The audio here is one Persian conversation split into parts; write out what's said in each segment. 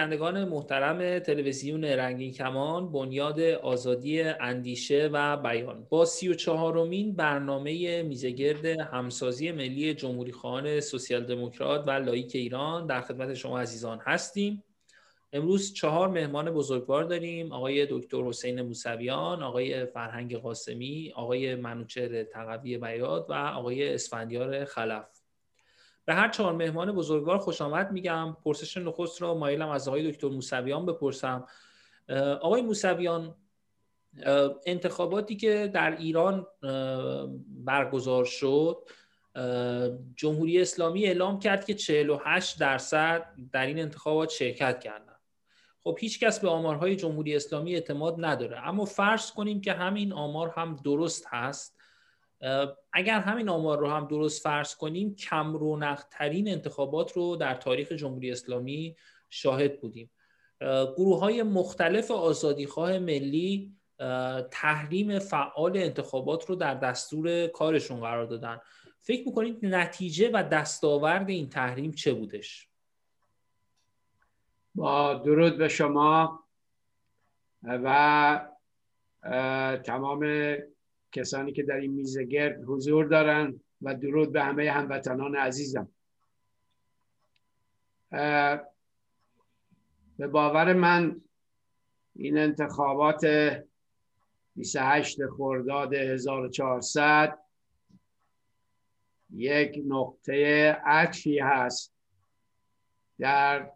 بینندگان محترم تلویزیون رنگین کمان بنیاد آزادی اندیشه و بیان. با سی و چهارمین برنامه میزگرد همسازی ملی جمهوری خواهان سوسیال دموکرات و لایک ایران در خدمت شما عزیزان هستیم. امروز چهار مهمان بزرگوار داریم. آقای دکتر حسین موسویان آقای فرهنگ قاسمی آقای منوچهر تقوی بیاد و آقای اسفندیار خلف. به هر چهار مهمان بزرگوار خوش آمد میگم. پرسش نخست را مایلم از آقای دکتر موسویان بپرسم. آقای موسویان انتخاباتی که در ایران برگزار شد جمهوری اسلامی اعلام کرد که 48 درصد در این انتخابات شرکت کردن. خب هیچ کس به آمارهای جمهوری اسلامی اعتماد نداره. اما فرض کنیم که همین آمار هم درست هست. اگر همین آمار رو هم درست فرض کنیم کم رونق ترین انتخابات رو در تاریخ جمهوری اسلامی شاهد بودیم گروه های مختلف آزادیخواه ملی تحریم فعال انتخابات رو در دستور کارشون قرار دادن فکر می‌کنید نتیجه و دستاورد این تحریم چه بودش؟ با درود به شما و تمام کسانی که در این میزه گرد حضور دارن و درود به همه هموطنان عزیزم. به باور من این انتخابات 28 خرداد 1400 یک نقطه عطفی هست در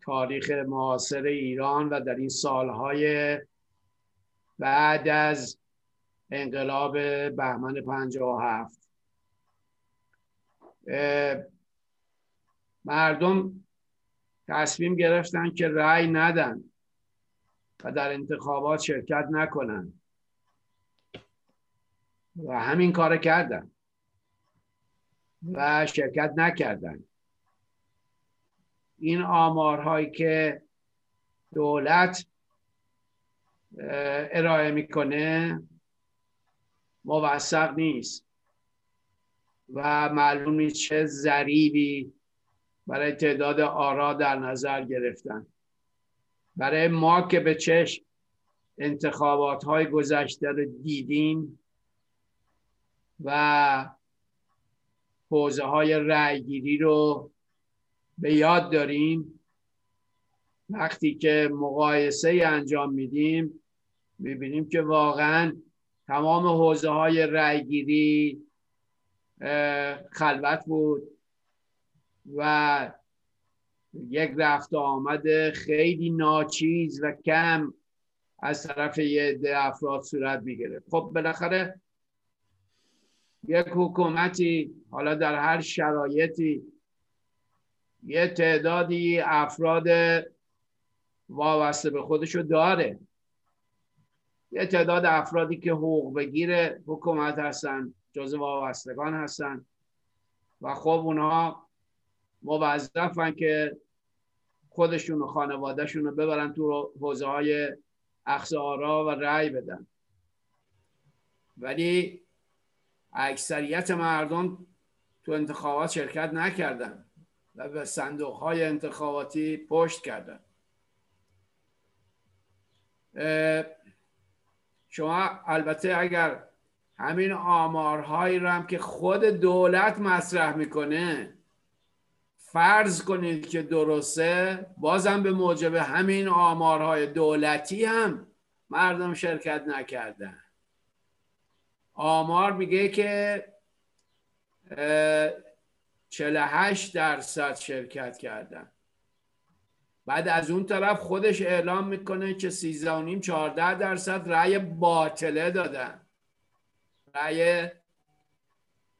تاریخ معاصر ایران و در این سالهای بعد از انقلاب بهمن هفت. مردم تصمیم گرفتن که رأی ندن و در انتخابات شرکت نکنن. و همین کار کردن. و شرکت نکردن. این آمارهایی که دولت ارائه می‌کنه موثق نیست. و معلوم نیست چه ذریبی برای تعداد آرا در نظر گرفتن. برای ما که به چشم انتخابات های گذشته رو دیدیم و حوزه های رأیگیری رو به یاد داریم وقتی که مقایسه انجام میدیم می‌بینیم که واقعا تمام حوزه های رأیگیری خلوت بود و یک رفت آمد خیلی ناچیز و کم از طرف یه عده افراد صورت می‌گیره خب بالاخره یک حکومتی حالا در هر شرایطی یه تعدادی افراد وابسته به خودشو داره. یه تعداد افرادی که حقوق بگیر حکومت هستن جز وابستگان هستن. و خب اونها موظفن که خودشون و خانوادهشون رو ببرن تو حوزه های اخزارا و رأی بدن. ولی اکثریت مردم تو انتخابات شرکت نکردن و به صندوق های انتخاباتی پشت کردن. شما البته اگر همین آمارهایی رو هم که خود دولت مطرح می‌کنه فرض کنید که درسته بازم به موجب همین آمارهای دولتی هم مردم شرکت نکردن. آمار میگه که 48 درصد شرکت کردن. بعد از اون طرف خودش اعلام می‌کنه که 13 و نیم 14 درصد رأی باطله دادن. رأی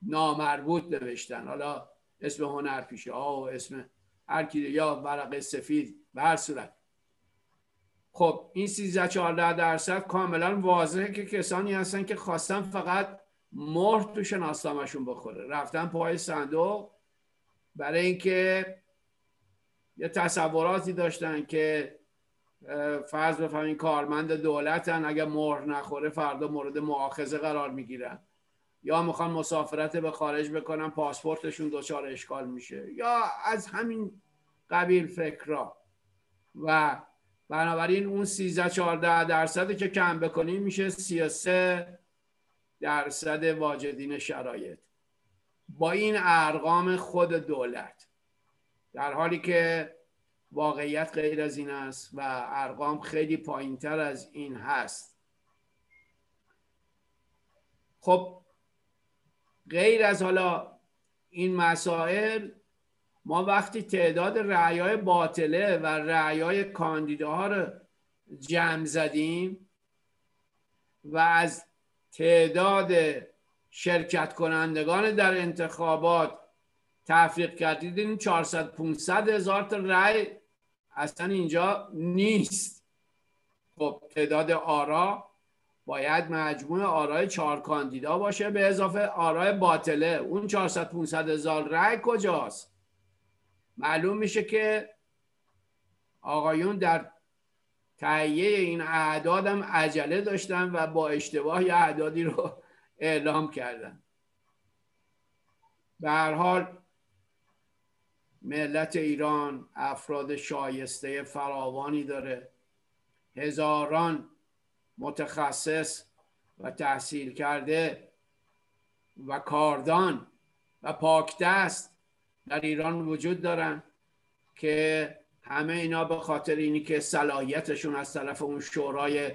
نامربوط نوشتن. حالا اسم هنر پیشه. ها اسم هر کی یا ورق سفید به هر صورت. خب این 13 14 درصد کاملا واضحه که کسانی هستن که خواستن فقط مهر تو شناسنامهشون بخوره. رفتن پای صندوق برای اینکه یه تصوراتی داشتن که فرض بفهمین کارمند دولتن اگر مهر نخوره فردا مورد معاخذه قرار می‌گیرن. یا می‌خوان مسافرت به خارج بکنن پاسپورتشون دچار اشکال میشه. یا از همین قبیل فکرا. و بنابراین اون 13 14 درصدی که کم بکنیم میشه 33 درصد واجدین شرایط. با این ارقام خود دولت. در حالی که واقعیت غیر از این است و ارقام خیلی پایینتر از این هست. خب غیر از حالا این مسائل ما وقتی تعداد رعیای باطله و رعیای کاندیداها رو جمع زدیم و از تعداد شرکت کنندگان در انتخابات تفریق کردید این 400 500 هزار تا رأی؟ اصلا اینجا نیست. خب تعداد آرا باید مجموع آرای چهار کاندیدا باشه. به اضافه آرای باطله. اون 400 500 هزار رأی کجاست؟ معلوم میشه که آقایون در تهیه این اعداد هم عجله داشتن و با اشتباه یه اعدادی رو اعلام کردن. به هر حال ملت ایران افراد شایسته فراوانی داره. هزاران متخصص و تحصیل کرده و کاردان و پاکدست در ایران وجود دارن که همه اینا به خاطر اینی که صلاحیتشون از طرف اون شورای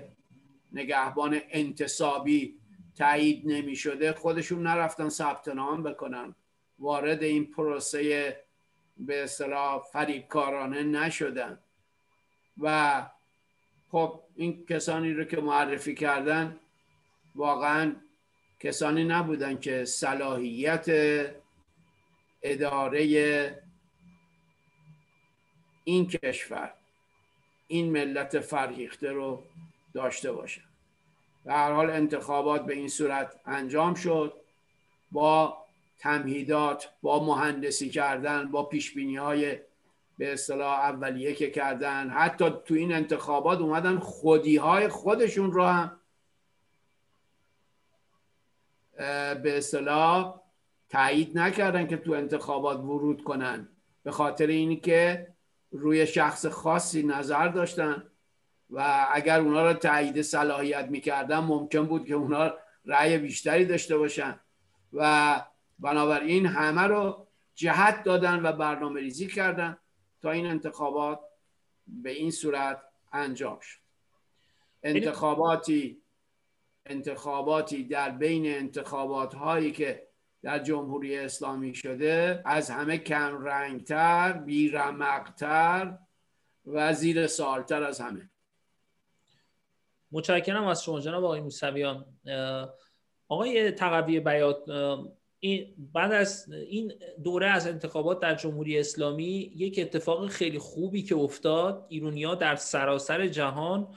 نگهبان انتصابی تایید نمی شده خودشون نرفتن ثبت نام بکنن وارد این پروسه به اصطلاح فریبکارانه نشدن. و خب این کسانی رو که معرفی کردن واقعا کسانی نبودن که صلاحیت اداره این کشور این ملت فرهیخته رو داشته باشه. به هر حال انتخابات به این صورت انجام شد. با تمهیدات با مهندسی کردن با پیش های به اصطلاح اولیه که کردن. حتی تو این انتخابات اومدن خودی های خودشون رو هم به اصطلاح تایید نکردن که تو انتخابات ورود کنن. به خاطر اینی که روی شخص خاصی نظر داشتن و اگر اونا رو تایید صلاحیت می‌کردن ممکن بود که اونا رأی بیشتری داشته باشن. و بنابراین همه رو جهت دادن و برنامه ریزی کردن تا این انتخابات به این صورت انجام شد. انتخاباتی انتخاباتی در بین انتخابات هایی که در جمهوری اسلامی شده از همه کم رنگتر بیرمقتر و زیر سالتر از همه. متشکرم از شما جناب آقای موسویان. آقای تقوی بیات این بعد از این دوره از انتخابات در جمهوری اسلامی یک اتفاق خیلی خوبی که افتاد. ایرونیا در سراسر جهان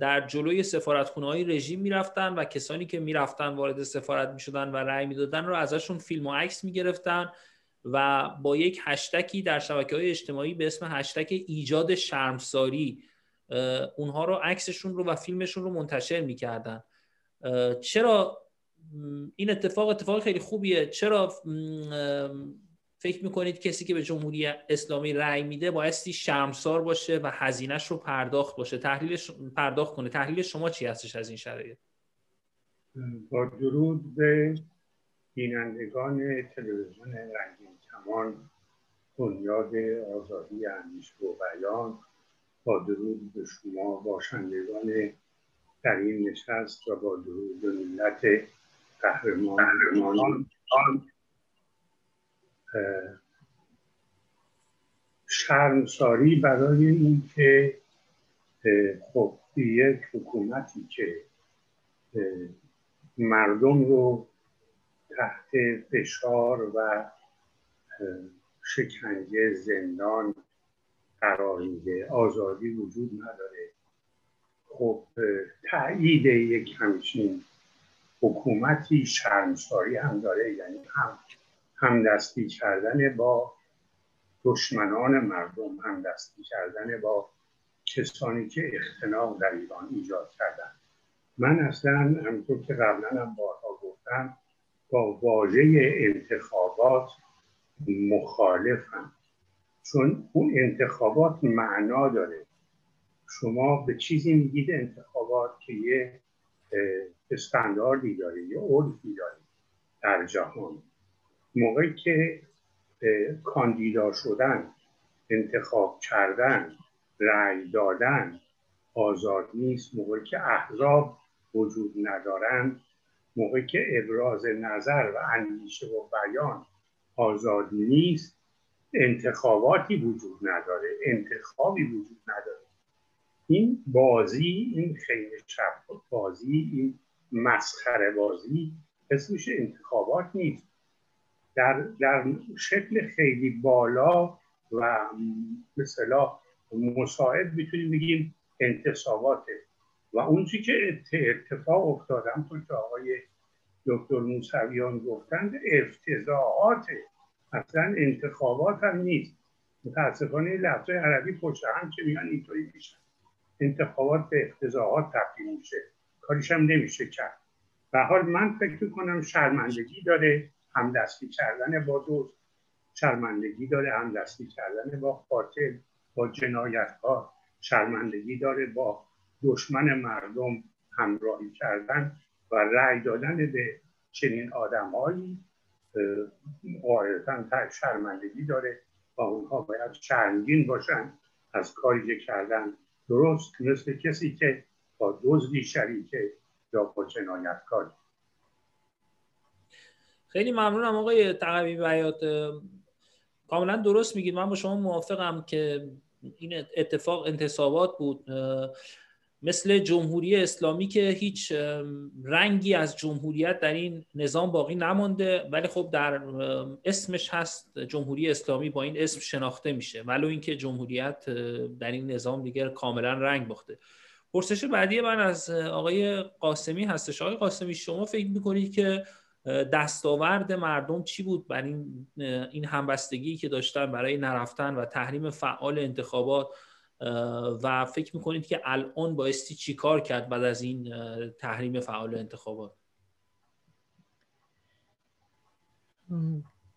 در جلوی سفارتخونه های رژیم می‌رفتن و کسانی که می‌رفتن وارد سفارت می‌شدن و رأی می‌دادن رو ازشون فیلم و عکس می‌گرفتن و با یک هشتکی در شبکه های اجتماعی به اسم هشتک ایجاد شرمساری اونها رو عکسشون رو و فیلمشون رو منتشر می‌کردن. چرا این اتفاق اتفاق خیلی خوبیه. چرا فکر می‌کنید کسی که به جمهوری اسلامی رأی میده بایستی شرمسار باشه و هزینهش رو پرداخت باشه؟ تحلیلش پرداخت کنه. تحلیل شما چی هستش از این شرایط؟ با درود به بینندگان تلویزیون رنگین کمان بنیاد آزادی اندیشه و بیان با درود به شما باشندگان در این نشست و با درود به ملت قهرمان شرمساری برای اینکه خب یک حکومتی که مردم رو تحت فشار و شکنجه زندان قرار میده آزادی وجود نداره خب تایید یک همچین حکومتی شرمساری هم داره یعنی هم همدستی کردن با دشمنان مردم همدستی کردن با کسانی که اختناق در ایران ایجاد کردن. من اصلا همینطور که قبلا هم بارها گفتم با واژه انتخابات مخالفم. چون اون انتخابات معنا داره. شما به چیزی میگید انتخابات که یه استانداردی داره یه عرفی داره در جهان. موقعی که کاندیدا شدن انتخاب کردن رأی دادن آزاد نیست. موقعی که احزاب وجود ندارند موقعی که ابراز نظر و اندیشه و بیان آزاد نیست انتخاباتی وجود نداره انتخابی وجود نداره. این بازی این خیلی شب بازی این مسخره بازی اسمش انتخابات نیست. در, در شکل خیلی بالا و مثلا مساعد می‌تونیم بگیم انتصاباته. و اون که اتفاق افتاد همطور که آقای دکتر موسویان گفتند افتضاعاته اصلا انتخابات هم نیست. متاسفانه لفظه عربی پشت هم که میان اینطوری میشن. انتخابات به افتضاعات تبدیل میشه. کاریش هم نمیشه کرد. و حال من فکر کنم شرمندگی داره همدستی کردن با دوست شرمندگی داره همدستی کردن با قاتل با جنایتکار شرمندگی داره با دشمن مردم همراهی کردن و رأی دادن به چنین آدمهایی قاعدتا شرمندگی داره و اونها باید شرمگین باشن از کاری کردن درست مثل کسی که با دزدی شریکه یا با خیلی ممنونم آقای تقوی بیات. کاملا درست میگید. من با شما موافقم که این اتفاق انتصابات بود. مثل جمهوری اسلامی که هیچ رنگی از جمهوریت در این نظام باقی نمانده ولی خب در اسمش هست جمهوری اسلامی با این اسم شناخته میشه. ولو اینکه جمهوریت در این نظام دیگر کاملا رنگ باخته. پرسش بعدی من از آقای قاسمی هستش. آقای قاسمی شما فکر می‌کنید که دستاورد مردم چی بود بر این این همبستگی که داشتن برای نرفتن و تحریم فعال انتخابات؟ و فکر می‌کنید که الان بایستی چی کار کرد بعد از این تحریم فعال انتخابات؟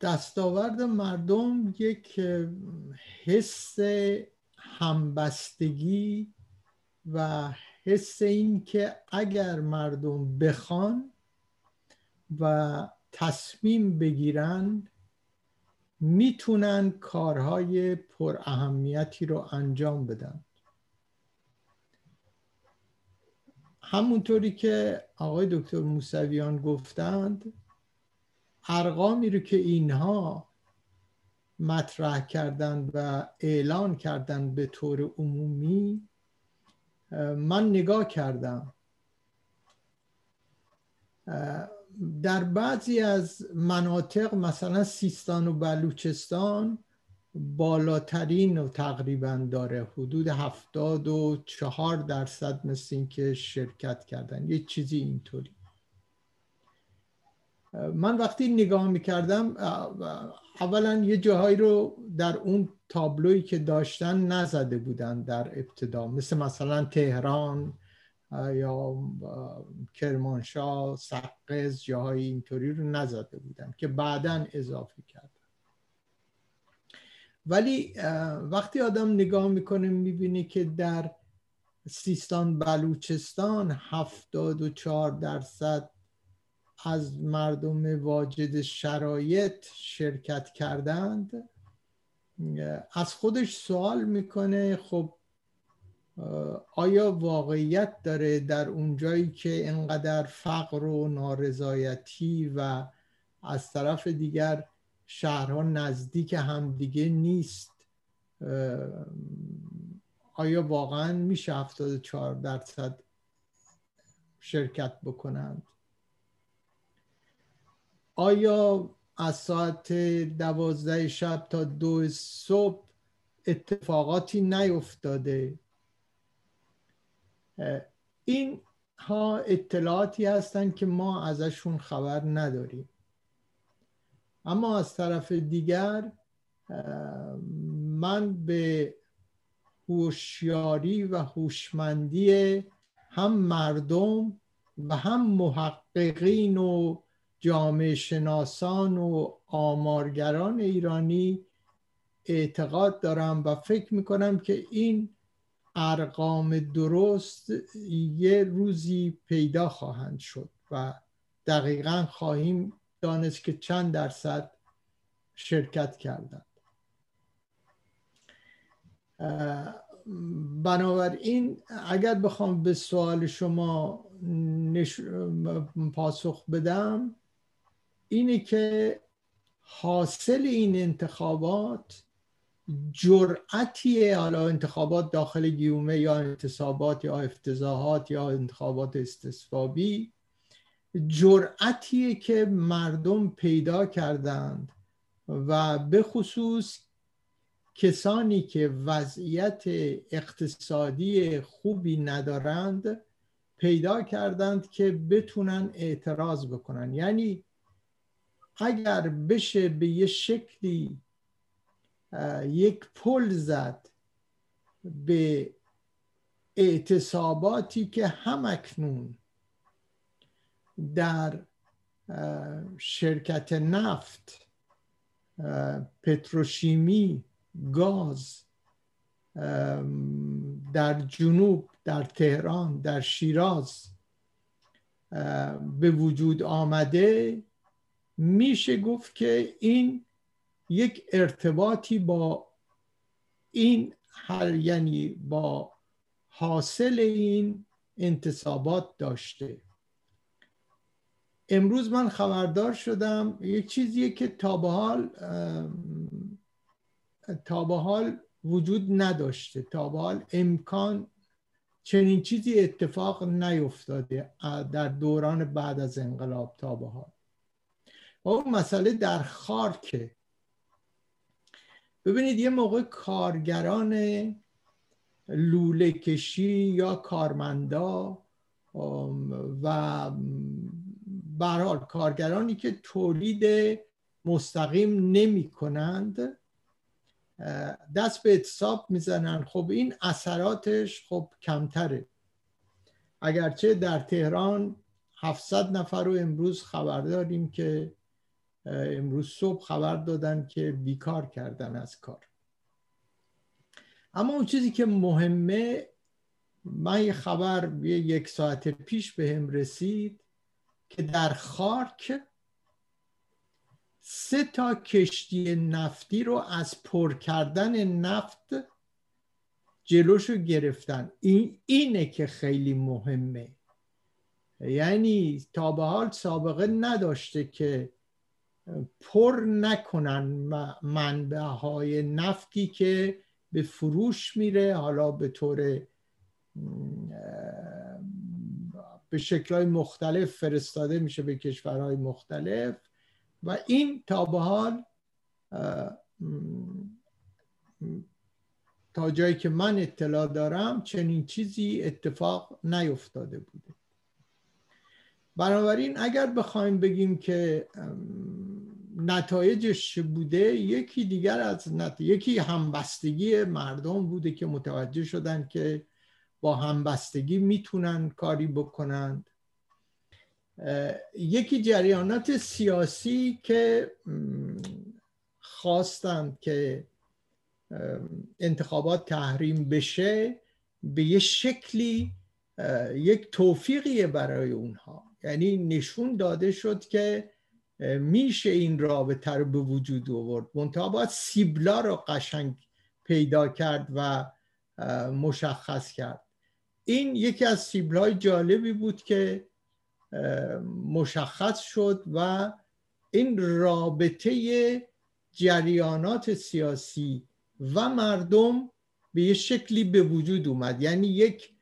دستاورد مردم یک حس همبستگی و حس این که اگر مردم بخوان و تصمیم بگیرند می‌تونن کارهای پر اهمیتی رو انجام بدن. همونطوری که آقای دکتر موسویان گفتند ارقامی رو که اینها مطرح کردند و اعلان کردند به طور عمومی من نگاه کردم. در بعضی از مناطق مثلا سیستان و بلوچستان بالاترین و تقریبا داره. حدود هفتاد و چهار درصد مثل این که شرکت کردن. یه چیزی اینطوری. من وقتی نگاه می‌کردم اولا یه جاهایی رو در اون تابلویی که داشتن نزده بودن در ابتدا. مثل مثلا تهران یا کرمانشاه سقز جاهای اینطوری رو نزده بودن که بعدا اضافه کردن. ولی وقتی آدم نگاه می‌کنه می‌بینه که در سیستان بلوچستان هفتاد و چهار درصد از مردم واجد شرایط شرکت کردند. از خودش سوال می‌کنه خب آیا واقعیت داره در اونجایی که انقدر فقر و نارضایتی و از طرف دیگر شهرها نزدیک همدیگه نیست آیا واقعا میشه 74 درصد شرکت بکنند؟ آیا از ساعت دوازده شب تا دو صبح اتفاقاتی نیفتاده. این ها اطلاعاتی هستند که ما ازشون خبر نداریم. اما از طرف دیگر من به هوشیاری و هوشمندی هم مردم و هم محققین و جامعه شناسان و آمارگران ایرانی اعتقاد دارم و فکر می‌کنم که این ارقام درست یه روزی پیدا خواهند شد و دقیقا خواهیم دانست که چند درصد شرکت کردند. بنابراین اگر بخوام به سوال شما پاسخ بدم اینه که حاصل این انتخابات جرأتیه حالا انتخابات داخل گیومه یا انتصابات یا افتضاحات یا انتخابات استصوابی جرأتیه که مردم پیدا کردند و به خصوص کسانی که وضعیت اقتصادی خوبی ندارند پیدا کردند که بتونن اعتراض بکنن. یعنی اگر بشه به یه شکلی یک پل زد به اعتصاباتی که همکنون در شرکت نفت پتروشیمی گاز در جنوب در تهران در شیراز به وجود آمده میشه گفت که این یک ارتباطی با این حل یعنی با حاصل این انتصابات داشته. امروز من خبردار شدم یک چیزیه که تا به حال تا به حال وجود نداشته. تا به حال امکان چنین چیزی اتفاق نیفتاده در دوران بعد از انقلاب تا به حال. و اون مسئله در خارکه. ببینید یه موقع کارگران لوله کشی یا کارمندا و برحال کارگرانی که تولید مستقیم نمی کنند دست به اعتصاب می‌زنن. خب این اثراتش خب کمتره. اگرچه در تهران 700 نفر رو امروز خبر داریم که امروز صبح خبر دادن که بیکار کردن از کار. اما اون چیزی که مهمه من یه خبر یک ساعت پیش به هم رسید که در خارک سه تا کشتی نفتی رو از پر کردن نفت جلوشو گرفتن. این اینه که خیلی مهمه. یعنی تا به حال سابقه نداشته که پر نکنن منبع های نفتی که به فروش میره حالا به طور به شکلهای مختلف فرستاده میشه به کشورهای مختلف و این تا به حال تا جایی که من اطلاع دارم چنین چیزی اتفاق نیفتاده بوده. بنابراین اگر بخوایم بگیم که نتایجش بوده یکی دیگر از نت... یکی همبستگی مردم بوده که متوجه شدن که با همبستگی می‌تونن کاری بکنند یکی جریانات سیاسی که خواستند که انتخابات تحریم بشه به یه شکلی یک توفیقیه برای اونها. یعنی نشون داده شد که میشه این رابطه رو به وجود آورد؟ منتها باید سیبلا رو قشنگ پیدا کرد و مشخص کرد. این یکی از سیبلای جالبی بود که مشخص شد و این رابطه جریانات سیاسی و مردم به یه شکلی به وجود اومد. یعنی یک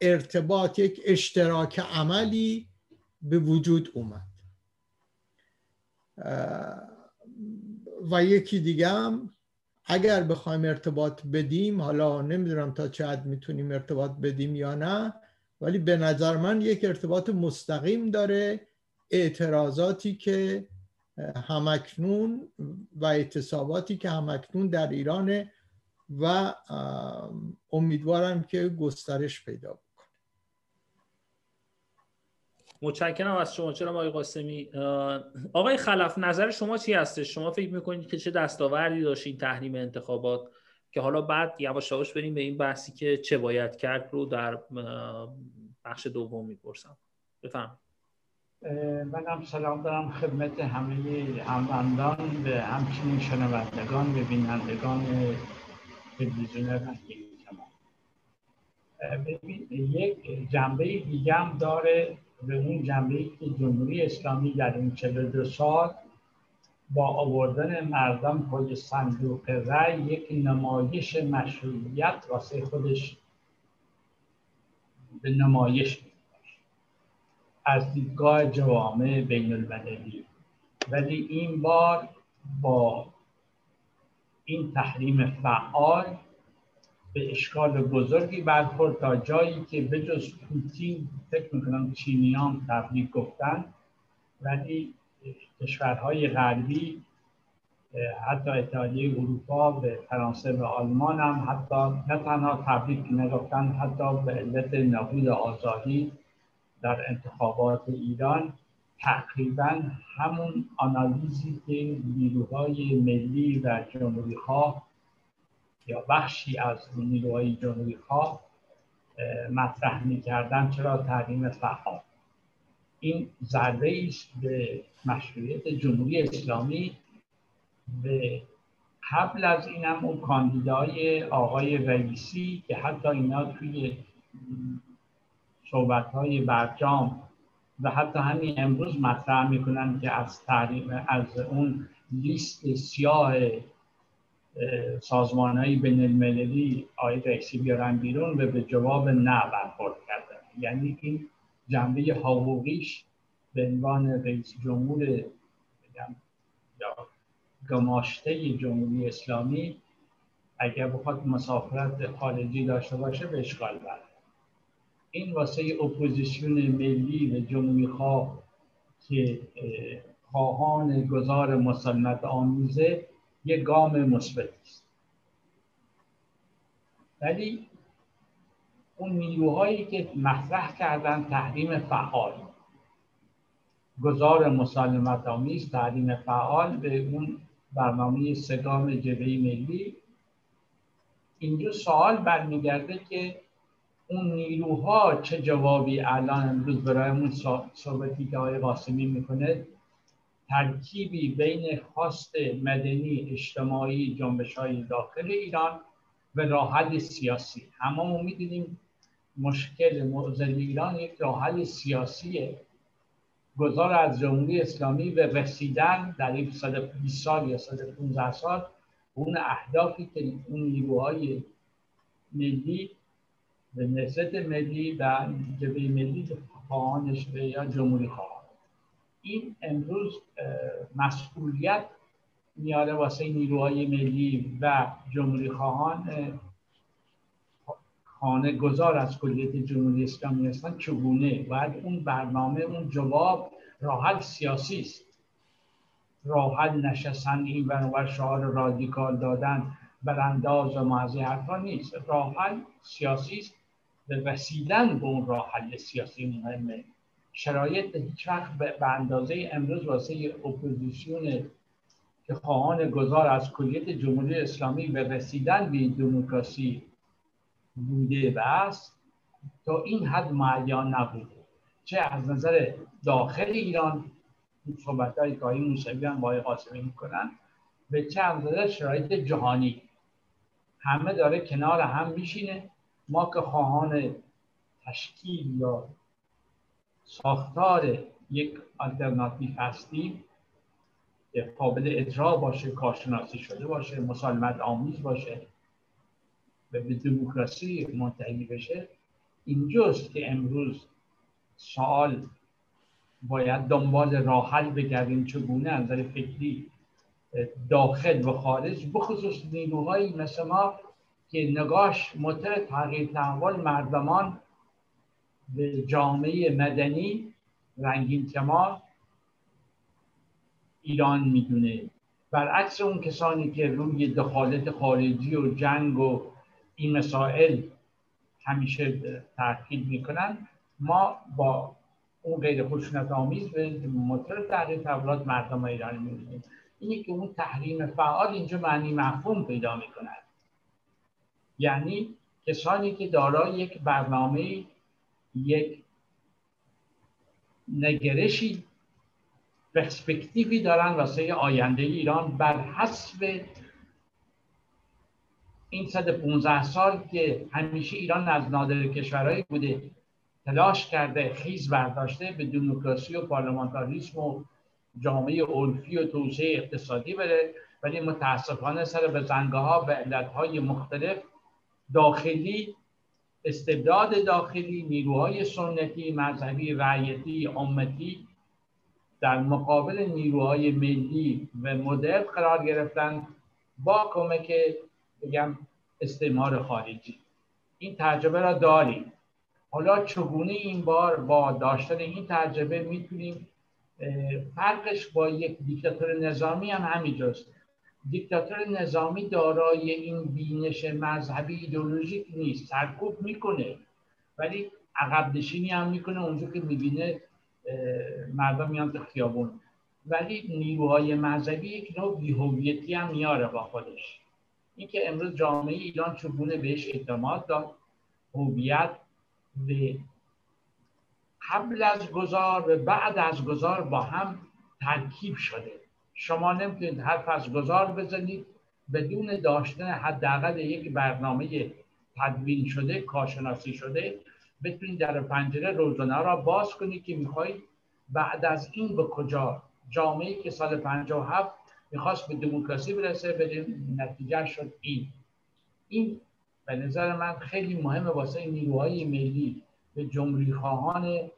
ارتباط یک اشتراک عملی به وجود اومد. و یکی دیگه هم اگر بخوایم ارتباط بدیم حالا نمی‌دونم تا چه حد می‌تونیم ارتباط بدیم یا نه ولی به نظر من یک ارتباط مستقیم داره اعتراضاتی که همکنون و اعتصاباتی که همکنون در ایران و امیدوارم که گسترش پیدا متشکرم از شما. چرا آقای قاسمی؟ آقای خلف نظر شما چی هستش؟ شما فکر می‌کنید که چه دستاوردی داشتین تحریم انتخابات که حالا بعد یواش یواش بریم به این بحثی که چه باید کرد رو در بخش دوم می‌پرسم. بفهم منم سلام دارم خدمت همه هموندان به همچنین شنوندگان به بینندگان تلویزیون رنگین یک جنبه دیگه هم داره به اون جنبه که جمهوری اسلامی در این 42 سال با آوردن مردم پای صندوق رأی یک نمایش مشروعیت واسه خودش به نمایش از دیدگاه جوامع بین المللی ولی این بار با این تحریم فعال به اشکال بزرگی برخورد تا جایی که بجز پوتین فکر می‌کنم چینیان تبلیغ گفتن ولی کشورهای غربی حتی اتحادیه اروپا به فرانسه و آلمان هم حتی نه تنها تبریک نگفتن حتی به علت نبود آزادی در انتخابات ایران تقریبا همون آنالیزی که نیروهای ملی و جمهوری خواه یا بخشی از نیروهای جمهوری خواه مطرح می‌کردن چرا تحریم فعال؟ این ضربه است به مشروعیت جمهوری اسلامی. به قبل از این هم اون کاندیدای آقای رئیسی که حتی اینا توی صحبت های برجام و حتی همین امروز مطرح می‌کنن که از تحریم از اون لیست سیاه سازمان های بین المللی آقای رئیسی بیارن بیرون و به جواب نه برخورد کردن. یعنی این جنبه حقوقیش به عنوان رئیس جمهور بگم یا گماشته جمهوری اسلامی اگر بخواد مسافرت خارجی داشته باشه به اشغال برد این واسه اپوزیسیون ملی و جمهوری خواه که خواهان گذار مسلمت آمیزه یک گام مثبت است. ولی اون نیروهایی که مطرح کردن تحریم فعال. گذار مسالمت آمیز تحریم فعال به اون برنامه سگام جبهه ملی. اینجا سوال برمیگرده که اون نیروها چه جوابی الان امروز برایمون صحبتی که آقای قاسمی می‌کنه ترکیبی بین خواست مدنی اجتماعی جنبش های داخل ایران و راحل سیاسی. همه می‌دونیم مشکل معضل ایران یک راحل سیاسیه. گذار از جمهوری اسلامی به رسیدن در این 120 سال یا 115 سال اون اهدافی که اون نیروهای ملی به نسبت ملی و جبهه ملی خواهانش یا جمهوری خواهان. این امروز مسئولیت میاره واسه نیروهای ملی و جمهوری خواهان خانه گذار از کلیت جمهوری اسلامی هستن چگونه باید اون برنامه اون جواب راحل سیاسی است. راحل نشستن این برابر شعار رادیکال دادن برانداز و معزی حرفا نیست. راحل سیاسی است به رسیدن به اون راحل سیاسی مهمه شرایط هیچ وقت به اندازه امروز واسه اپوزیسیون که خواهان گذار از کلیت جمهوری اسلامی به رسیدن به دموکراسی بوده و است تا این حد معیان نبوده. چه از نظر داخل ایران صحبت های که موسوی هم با قاسمی می‌کنن به چه از نظر شرایط جهانی. همه داره کنار هم میشینه. ما که خواهان تشکیل یا ساختار یک آلترناتیو هستیم که قابل اجرا باشه کارشناسی شده باشه مسالمت آمیز باشه و به دموکراسی منتهی بشه. اینجاست که امروز سوال باید دنبال راحل بگردیم چگونه از نظر فکری داخل و خارج بخصوص نیروهایی مثل ما که نگاش متر تغییر تحول مردمان به جامعه مدنی رنگین کمال ایران می‌دونه. برعکس اون کسانی که روی دخالت خارجی و جنگ و این مسائل همیشه تاکید می‌کنن ما با اون غیر خشونت آمیز به موتور تحریم تبلیغات مردم ایرانی می‌بینیم. اینه که اون تحریم فعال اینجا معنی مفهوم پیدا می‌کند یعنی کسانی که دارای یک برنامه یک نگرشی پرسپکتیوی دارن واسه آینده ایران بر حسب این 115 سال که همیشه ایران از نادر کشورهایی بوده تلاش کرده خیز برداشته به دموکراسی و پارلمانتاریسم و جامعه عرفی و توسعه اقتصادی بره. ولی متاسفانه سر به زنگه ها به علتهای مختلف داخلی استبداد داخلی نیروهای سنتی مذهبی رعیتی امتی در مقابل نیروهای ملی و مدرن قرار گرفتن با کمک بگم استعمار خارجی. این تجربه را داریم. حالا چگونه این بار با داشتن این تجربه می‌تونیم فرقش با یک دیکتاتور نظامی هم همینجاست دیکتاتور نظامی دارای این بینش مذهبی ایدئولوژیک نیست. سرکوب می‌کنه ولی عقب نشینی هم می‌کنه اونجا که می‌بینه مردم میان تو خیابون. ولی نیروهای مذهبی یک نوع بیهویتی هم میاره با خودش. اینکه امروز جامعه ایران چگونه بهش اعتماد داد هویت به قبل از گذار و بعد از گذار با هم ترکیب شده. شما نمی‌تونید حرف از گذار بزنید. بدون داشتن حداقل یک برنامه تدوین شده کارشناسی شده بتونید در پنجره روزانه را باز کنید که می‌خواهید بعد از این به کجا؟ جامعه که سال 57 می‌خواست به دموکراسی برسه به نتیجه شد این. این به نظر من خیلی مهمه واسه نیروهای ملی به جمهوری خواهان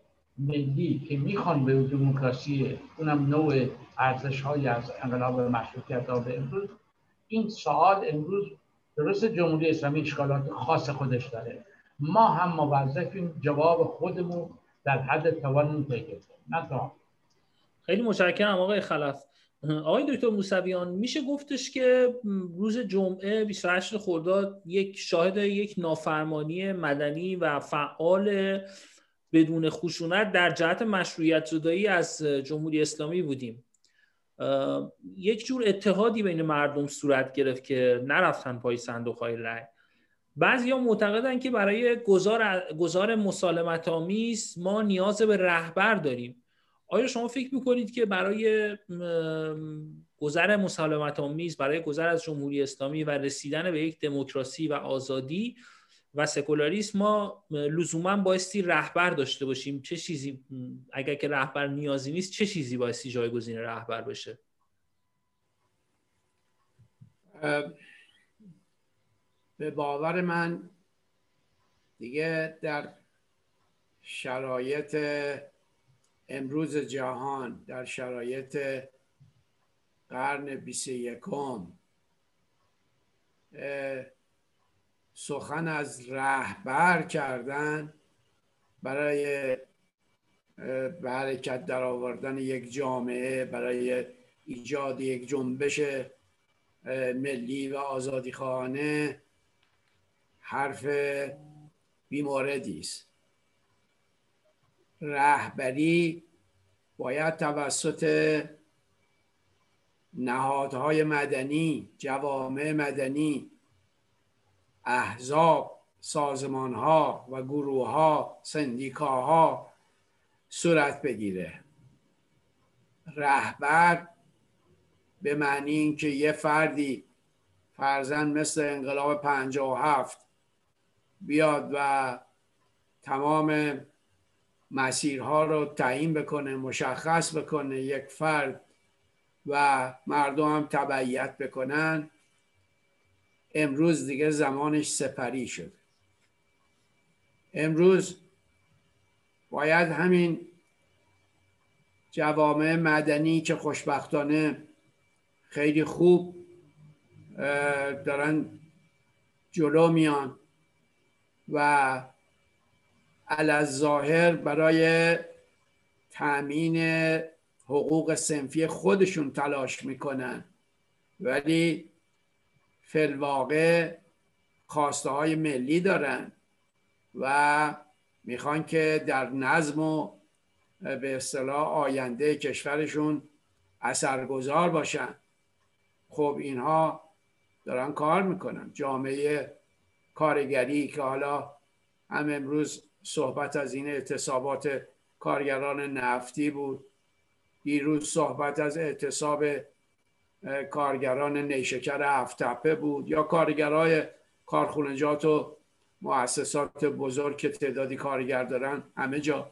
ملی که می‌خوان به دموکراسی اونم نوع ارزش های از انقلاب مشروطیت تا به امروز این سوال امروز درست جمهوری اسلامی اشکالات خاص خودش داره. ما هم موظفیم جواب خودمون در حد توانمون پیدا نه خیلی متشکرم آقای خلف. آقای دکتر موسویان میشه گفتش که روز جمعه 28 خرداد یک شاهد یک نافرمانی مدنی و فعال بدون خشونت در جهت مشروعیت زدایی از جمهوری اسلامی بودیم. یک جور اتحادی بین مردم صورت گرفت که نرفتن پای صندوق های رأی. بعضی ها معتقدن که برای گذار, گذار مسالمت آمیز ما نیاز به رهبر داریم. آیا شما فکر می‌کنید که برای گذر مسالمت آمیز برای گذر از جمهوری اسلامی و رسیدن به یک دموکراسی و آزادی و سکولاریسم ما لزوما بایستی رهبر داشته باشیم. چه چیزی اگر که رهبر نیازی نیست چه چیزی بایستی جایگزین رهبر بشه؟ به باور من دیگه در شرایط امروز جهان در شرایط قرن بیست یکم سخن از رهبر کردن برای به حرکت در آوردن یک جامعه برای ایجاد یک جنبش ملی و آزادی خانه حرف بیماردی است. رهبری باید توسط نهادهای مدنی جوامع مدنی احزاب سازمان ها و گروه ها سندیکاها صورت بگیره. رهبر به معنی اینکه یه فردی فرزن مثل انقلاب و هفت بیاد و تمام مسیرها رو تعیین بکنه مشخص بکنه یک فرد و مردم هم تبعیت بکنن امروز دیگه زمانش سپری شد. امروز باید همین جوامع مدنی که خوشبختانه خیلی خوب دارن جلو میان و ظاهر برای تأمین حقوق سنفی خودشون تلاش می‌کنن. ولی فلواقع خواسته های ملی دارن و می‌خوان که در نظم و به اصطلاح آینده کشورشون اثرگذار باشن. خب اینها دارن کار می‌کنن. جامعه کارگری که حالا هم امروز صحبت از این اعتصابات کارگران نفتی بود دیروز صحبت از اعتصاب کارگران نیشکر هفتپه بود یا کارگرای کارخونجات و مؤسسات بزرگ که تعدادی کارگر دارن همه جا.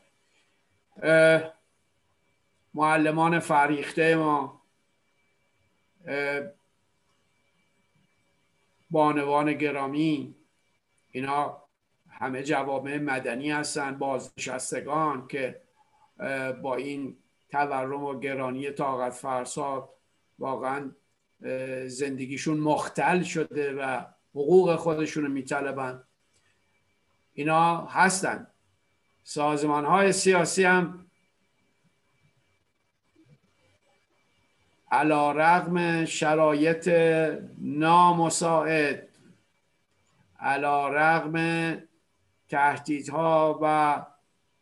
معلمان فریخته ما بانوان گرامی اینا همه جوامع مدنی هستن بازنشستگان که با این تورم و گرانی طاقت فرسا واقعا زندگیشون مختل شده و حقوق خودشون رو میطلبن. اینا هستن. سازمان های سیاسی هم علا رغم شرایط نامساعد علا رغم تهدیدها و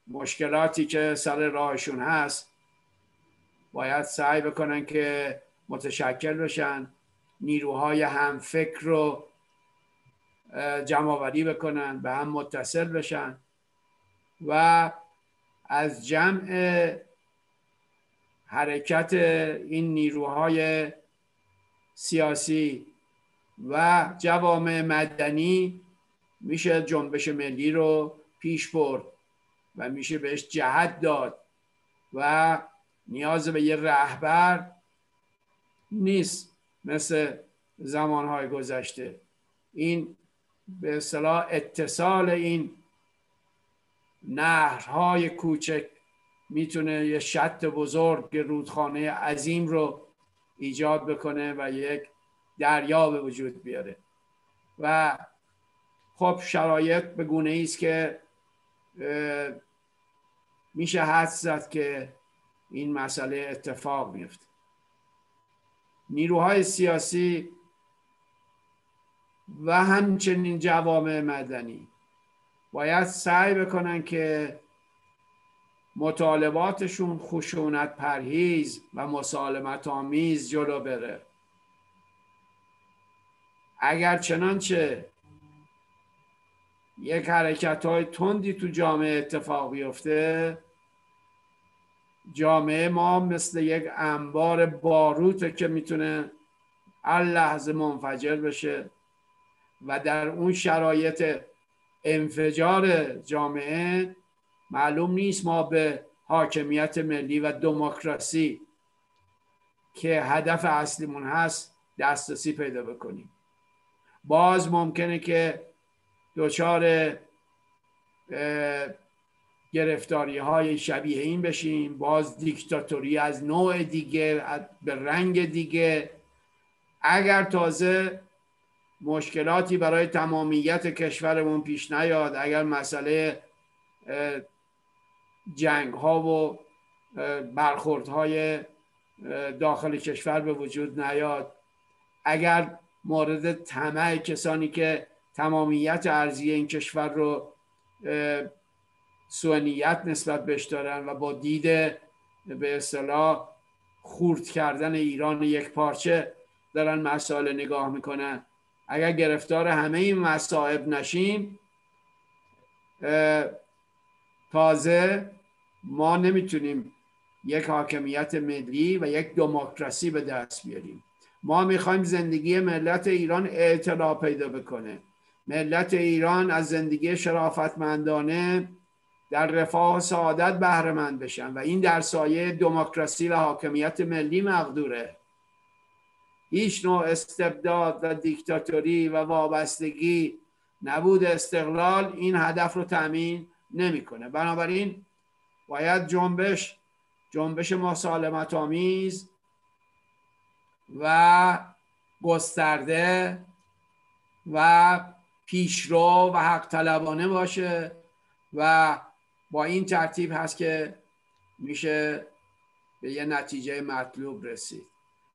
مشکلاتی که سر راهشون هست باید سعی بکنن که متشکل بشن. نیروهای هم فکر رو جمع بکنن به هم متصل بشن. و از جمع حرکت این نیروهای سیاسی و جوامع مدنی میشه جنبش ملی رو پیش برد و میشه بهش جهت داد و نیاز به یه رهبر نیست مثل زمانهای گذشته. این به اصطلاح اتصال این نهرهای کوچک می‌تونه یه شط بزرگ رودخانه عظیم رو ایجاد بکنه و یک دریا به وجود بیاره. و خب شرایط به گونه است که میشه حد زد که این مسئله اتفاق میفته نیروهای سیاسی و همچنین جوامع مدنی باید سعی بکنن که مطالباتشون خشونت پرهیز و مسالمت آمیز جلو بره. اگر چنانچه یک حرکت های تندی تو جامعه اتفاق بیفته جامعه ما مثل یک انبار باروته که می‌تونه هر لحظه منفجر بشه و در اون شرایط انفجار جامعه معلوم نیست ما به حاکمیت ملی و دموکراسی که هدف اصلیمون هست دسترسی پیدا بکنیم. باز ممکنه که دچار گرفتاری های شبیه این بشیم. باز دیکتاتوری از نوع دیگه به رنگ دیگه. اگر تازه مشکلاتی برای تمامیت کشورمون پیش نیاد اگر مسئله جنگ ها و برخورد های داخل کشور به وجود نیاد اگر مورد طمع کسانی که تمامیت ارزی این کشور رو سوانیت نسبت بهش دارن و با دید به اصطلاح خورد کردن ایران یک پارچه دارن مسائل نگاه می‌کنن. اگر گرفتار همه این مصائب نشیم تازه ما نمی‌تونیم یک حاکمیت ملی و یک دموکراسی به دست بیاریم. ما می‌خوایم زندگی ملت ایران اعتلا پیدا بکنه. ملت ایران از زندگی شرافتمندانه در رفاه و سعادت بهره بشن. و این در سایه دموکراسی و حاکمیت ملی مقدوره. هیچ نوع استبداد و دیکتاتوری و وابستگی نبود. استقلال این هدف رو تامین نمی‌کنه. بنابراین باید جنبش جنبش مسالمت آمیز و گسترده و پیشرو و حق طلبانه باشه و با این ترتیب هست که میشه به یه نتیجه مطلوب رسید.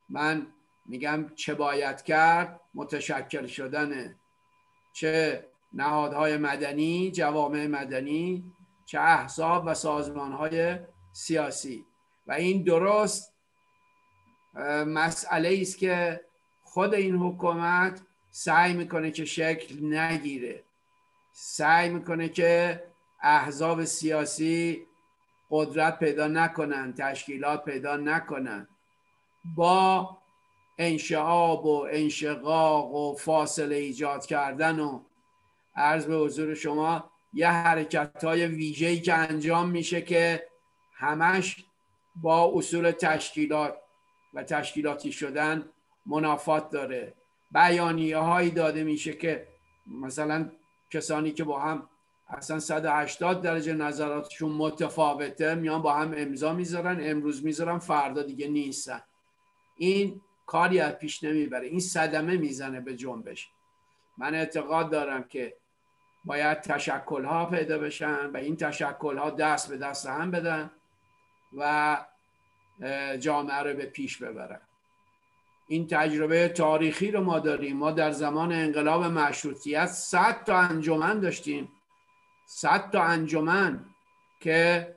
من میگم چه باید کرد؟ متشکل شدن چه نهادهای مدنی جوامع مدنی چه احزاب و سازمانهای سیاسی. و این درست مسئله است که خود این حکومت سعی می‌کنه که شکل نگیره. سعی می‌کنه که احزاب سیاسی قدرت پیدا نکنن تشکیلات پیدا نکنن. با انشعاب و انشقاق و فاصله ایجاد کردن و عرض به حضور شما یه حرکت های ویژه‌ای که انجام میشه که همش با اصول تشکیلات و تشکیلاتی شدن منافات داره. بیانیه هایی داده میشه که مثلا کسانی که با هم اصلا 180 درجه نظراتشون متفاوته میان با هم امضا می‌ذارن امروز می‌ذارن فردا دیگه نیستن. این کاری از پیش نمی‌بره. این صدمه می‌زنه به جنبش. من اعتقاد دارم که باید تشکل ها پیدا بشن و این تشکل ها دست به دست هم بدن و جامعه رو به پیش ببرن. این تجربه تاریخی رو ما داریم. ما در زمان انقلاب مشروطیت صد تا انجمن داشتیم. صد تا انجمن که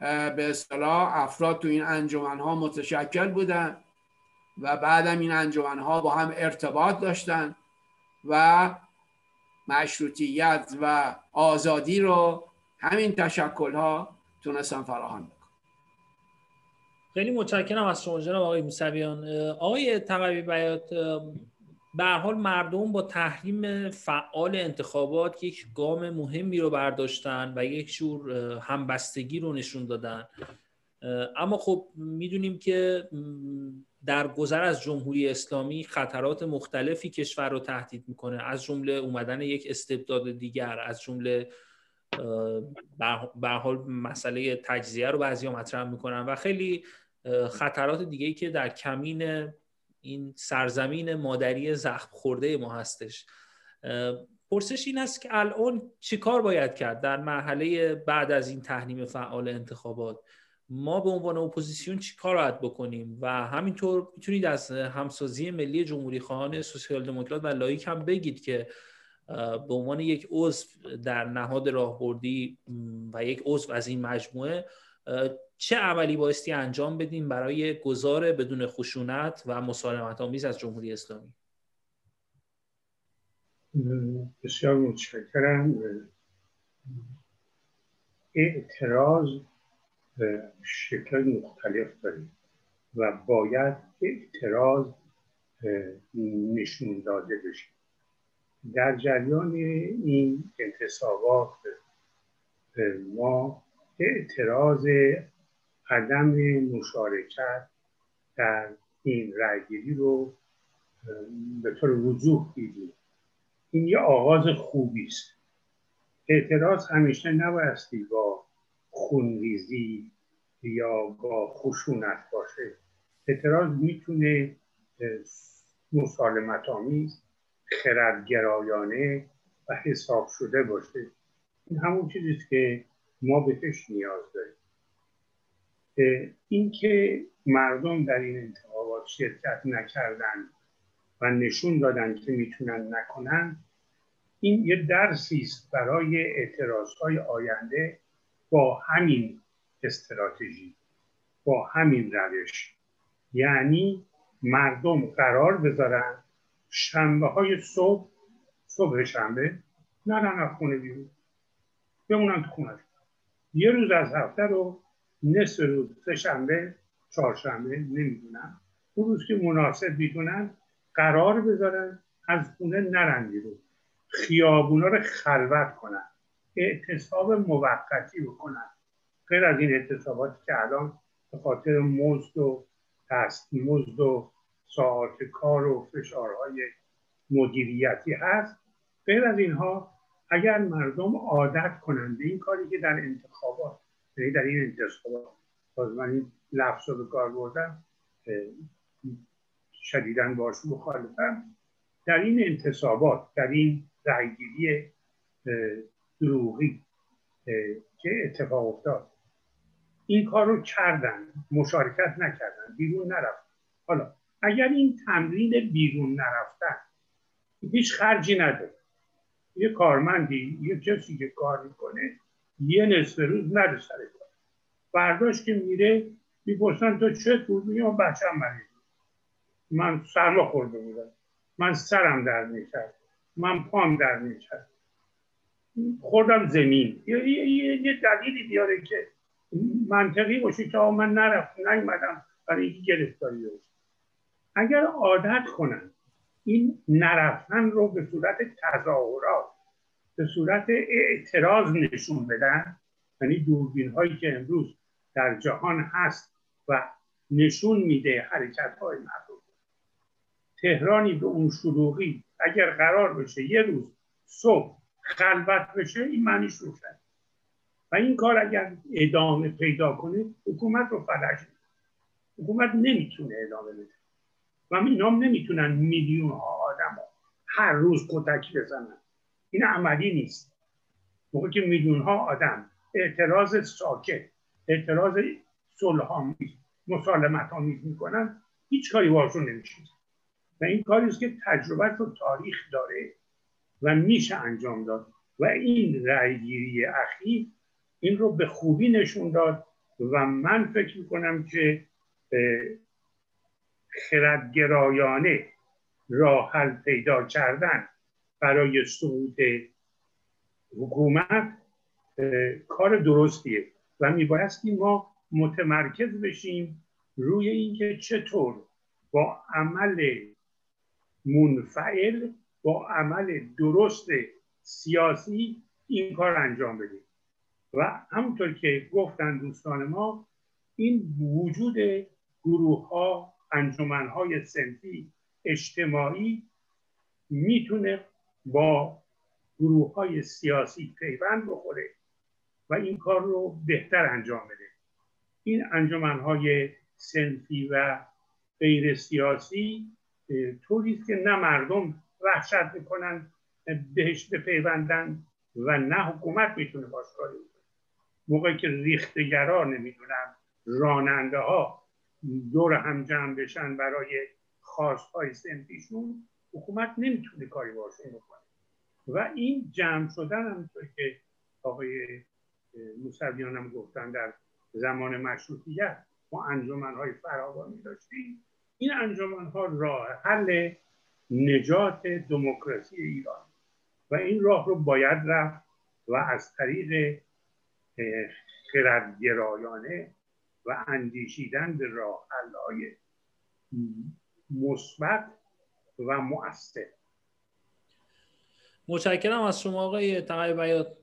به اصطلاح افراد تو این انجمن ها متشکل بودن و بعدم این انجمن ها با هم ارتباط داشتن و مشروطیت و آزادی رو همین تشکل ها تونستن فراهم بکنن. خیلی متشکرم از شما جناب آقای موسویان. آقای تقوی بیات به حال مردم با تحریم فعال انتخابات یک گام مهمی رو برداشتن و یک جور همبستگی رو نشون دادن. اما خب می‌دونیم که در گذر از جمهوری اسلامی خطرات مختلفی کشور رو تهدید می‌کنه. از جمله اومدن یک استبداد دیگر از جمله به حال مسئله تجزیه رو بعضیا مطرح می‌کنن و خیلی خطرات دیگه که در کمین این سرزمین مادری زخم خورده ما هستش. پرسش این است که الان چیکار باید کرد در مرحله بعد از این تحریم فعال انتخابات؟ ما به عنوان اپوزیسیون چی کار باید بکنیم؟ و همینطور می‌تونید از همسازی ملی جمهوری خواهان سوسیال دموکرات و لائیک هم بگید که به عنوان یک عضو در نهاد راهبردی و یک عضو از این مجموعه چه عملی بایستی انجام بدیم برای گذار بدون خشونت و مسالمت آمیز از جمهوری اسلامی؟ بسیار متشکرم. اعتراض شکل مختلف داریم و باید اعتراض نشون داده بشه در جریان این انتصابات ما اعتراض عدم مشارکت در این رأیگیری رو به طور وضوح دیدیم. این یه آغاز خوبی است. اعتراض همیشه نبایستی با خونریزی یا با خشونت باشه. اعتراض می‌تونه مسالمت آمیز خردگرایانه و حساب شده باشه. این همون چیزیست که ما بهش نیاز داریم. اینکه مردم در این انتخابات شرکت نکردن و نشون دادن که می‌تونن نکنن این یه درسی است برای اعتراضهای آینده با همین استراتژی با همین روش. یعنی مردم قرار بذارن شنبه های صبح صبح شنبه نه خونه بیرون. بمونن تو خونه. یه روز از هفته رو نصف روز سه شنبه چهارشنبه نمی‌دونم. اون روز که مناسب می‌دونن قرار بذارن از خونه نرن بیرون. خیابونا رو خلوت کنن. اعتصاب موقتی بکنن. غیر از این اعتصاباتی که الان به خاطر مزد و مزد و ساعت کار و فشارهای مدیریتی هست غیر از اینها اگر مردم عادت کنند به این کاری که در انتخابات یعنی در این انتخابات باز من این لفظ رو به کار بردم شدیدن باش مخالفم. در این انتصابات در این رأیگیری دروغی که اتفاق افتاد این کار رو کردن مشارکت نکردن بیرون نرفت. حالا اگر این تمرین بیرون نرفتن هیچ خرجی نداره. یه کارمندی یه کسی که کار می‌کنه یه نصف روز نره سر کار. برداشت که میره می‌پرسن تو چه تو میگه؟ بچم مریض من سرما خورده بودم. من سرم در می‌کرد. من پام در می‌کرد. خوردم زمین. یه, یه،, یه دلیلی بیاره که منطقی باشه که من نرفت نیومدم برای اینکه گرفتاری اگر عادت کنن این نرفتن رو به صورت تظاهرات به صورت اعتراض نشون بدن. یعنی دوربین هایی که امروز در جهان هست و نشون میده حرکت های مردم. تهرانی به اون شلوغی اگر قرار بشه یه روز صبح خلوت بشه این معنیش روشن. و این کار اگر ادامه پیدا کنه حکومت رو فلج حکومت نمی‌تونه ادامه بده. و اینا نمی‌تونن میلیون ها آدم ها هر روز کتک بزنن. این عملی نیست. موقع که میلیون ها آدم اعتراض ساکت اعتراض صلح آمیز مسالمت آمیز می‌کنن هیچ کاری باشون نمیشه و این کاری است که تجربه رو تاریخ داره و میشه انجام داد. و این رأیگیری اخیر این رو به خوبی نشون داد و من فکر می‌کنم که خردگرایانه راه حل پیدا کردن برای سقوط حکومت کار درستیه و میبایستی ما متمرکز بشیم روی اینکه چطور با عمل منفعل با عمل درست سیاسی این کار انجام بدیم. و همونطور که گفتن دوستان ما این وجود گروه ها انجمن های سنفی اجتماعی می‌تونه با گروه های سیاسی پیوند بخوره و این کار رو بهتر انجام بده. این انجمن های سنفی و غیر سیاسی طوری که نه مردم وحشت می‌کنن بهش بپیوندن و نه حکومت می‌تونه باش کاری موقعی که ریختگرا نمی‌دونم راننده ها دور هم جمع بشن برای های سنفیشون حکومت نمی‌تونه کاری باشون بکنه. و این جمع شدن همونطور که آقای موسویان هم گفتن در زمان مشروطیت ما انجمن های فراوانی داشتیم. این انجمن ها راه حل نجات دموکراسی ایران. و این راه رو باید رفت و از طریق خردگرایانه و اندیشیدن به راه های مثبت و مؤثر. متشکرم از شما آقای تقیی بیات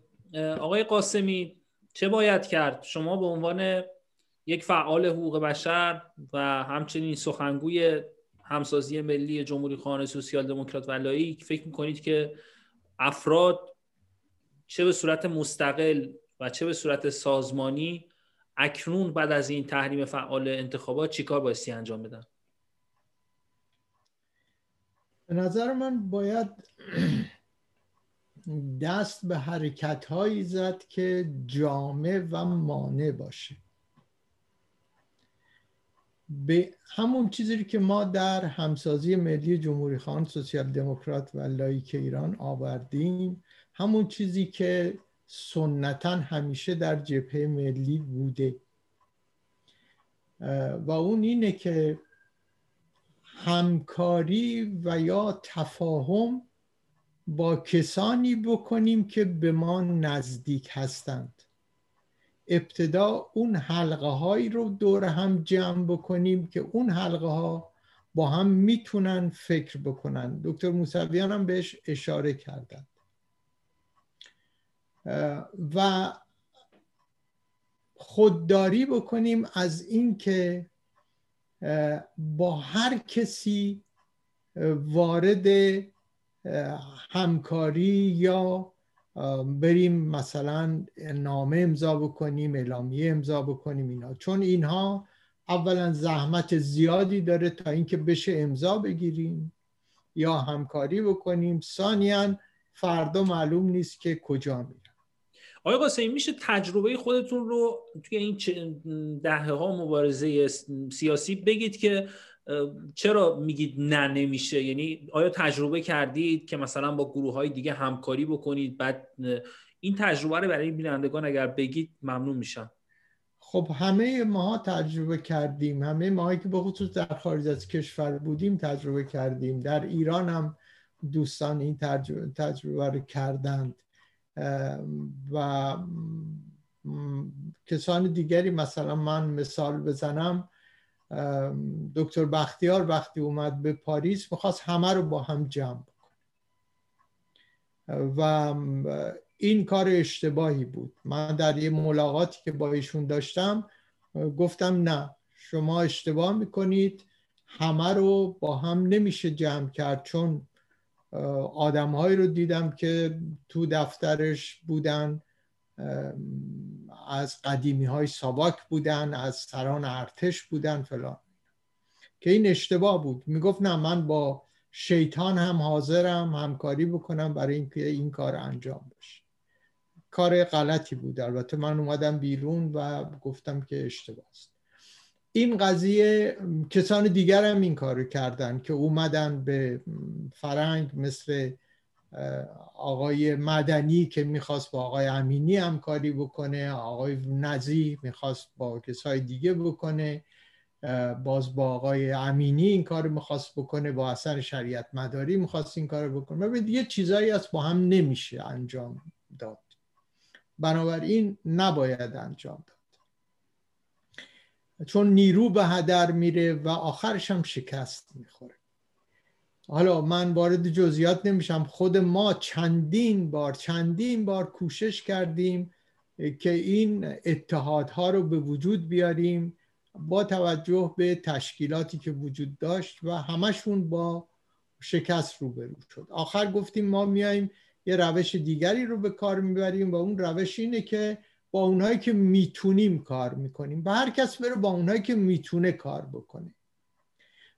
آقای قاسمی چه باید کرد؟ شما به عنوان یک فعال حقوق بشر و همچنین سخنگوی همسازی ملی جمهوری خانه سوسیال دموکرات و لایک فکر می‌کنید که افراد چه به صورت مستقل و چه به صورت سازمانی اکنون بعد از این تحریم فعال انتخابات چیکار بایستی انجام بدن؟ به نظر من باید دست به حرکت هایی زد که جامع و مانع باشه. به همون چیزی که ما در همسازی ملی جمهوری خان سوسیال دموکرات و لایک ایران آوردیم همون چیزی که سنتا همیشه در جبهه ملی بوده. و اون اینه که همکاری و یا تفاهم با کسانی بکنیم که به ما نزدیک هستند. ابتدا اون حلقه هایی رو دور هم جمع بکنیم که اون حلقه ها با هم می‌تونن فکر بکنن. دکتر موسویان هم بهش اشاره کردند و خودداری بکنیم از اینکه با هر کسی وارد همکاری یا بریم مثلا نامه امضا بکنیم اعلامیه امضا بکنیم اینا. چون اینها اولا زحمت زیادی داره تا اینکه بشه امضا بگیریم یا همکاری بکنیم. ثانیا فردا معلوم نیست که کجا میرن آقای قاسمی میشه تجربه خودتون رو توی این دهه ها مبارزه سیاسی بگید که چرا میگید نه نمیشه؟ یعنی آیا تجربه کردید که مثلا با گروه های دیگه همکاری بکنید؟ بعد این تجربه رو برای بینندگان اگر بگید ممنون میشم. خب همه ما تجربه کردیم. همه ما که به خصوص در خارج از کشور بودیم تجربه کردیم. در ایران هم دوستان این تجربه, تجربه رو کردند. و کسان دیگری مثلا من مثال بزنم دکتر بختیار وقتی اومد به پاریس می‌خواست همه رو با هم جمع و این کار اشتباهی بود. من در یه ملاقاتی که با ایشون داشتم گفتم نه شما اشتباه می‌کنید همه رو با هم نمیشه جمع کرد چون آدمهایی رو دیدم که تو دفترش بودن از قدیمی های ساواک بودن از سران ارتش بودن فلان. که این اشتباه بود. می‌گفت نه من با شیطان هم حاضرم همکاری بکنم برای اینکه این کار انجام بشه. کار غلطی بود البته. من اومدم بیرون و گفتم که اشتباه است. این قضیه کسان دیگر هم این کارو کردن که اومدن به فرنگ مثل آقای مدنی که می‌خواست با آقای امینی همکاری بکنه آقای نزی می‌خواست با کسای دیگه بکنه باز با آقای امینی این کار می‌خواست بکنه با اثر شریعت مداری می‌خواست این کار بکنه. و دیگه چیزایی از با هم نمیشه انجام داد. بنابراین نباید انجام داد. چون نیرو به هدر میره و آخرش هم شکست می‌خوره. حالا من وارد جزئیات نمیشم. خود ما چندین بار چندین بار کوشش کردیم که این اتحادها رو به وجود بیاریم با توجه به تشکیلاتی که وجود داشت و همشون با شکست روبرو شد. آخر گفتیم ما میایم یه روش دیگری رو به کار می‌بریم و اون روش اینه که با اونهایی که می‌تونیم کار می‌کنیم و هر کس بره با اونهایی که می‌تونه کار بکنه.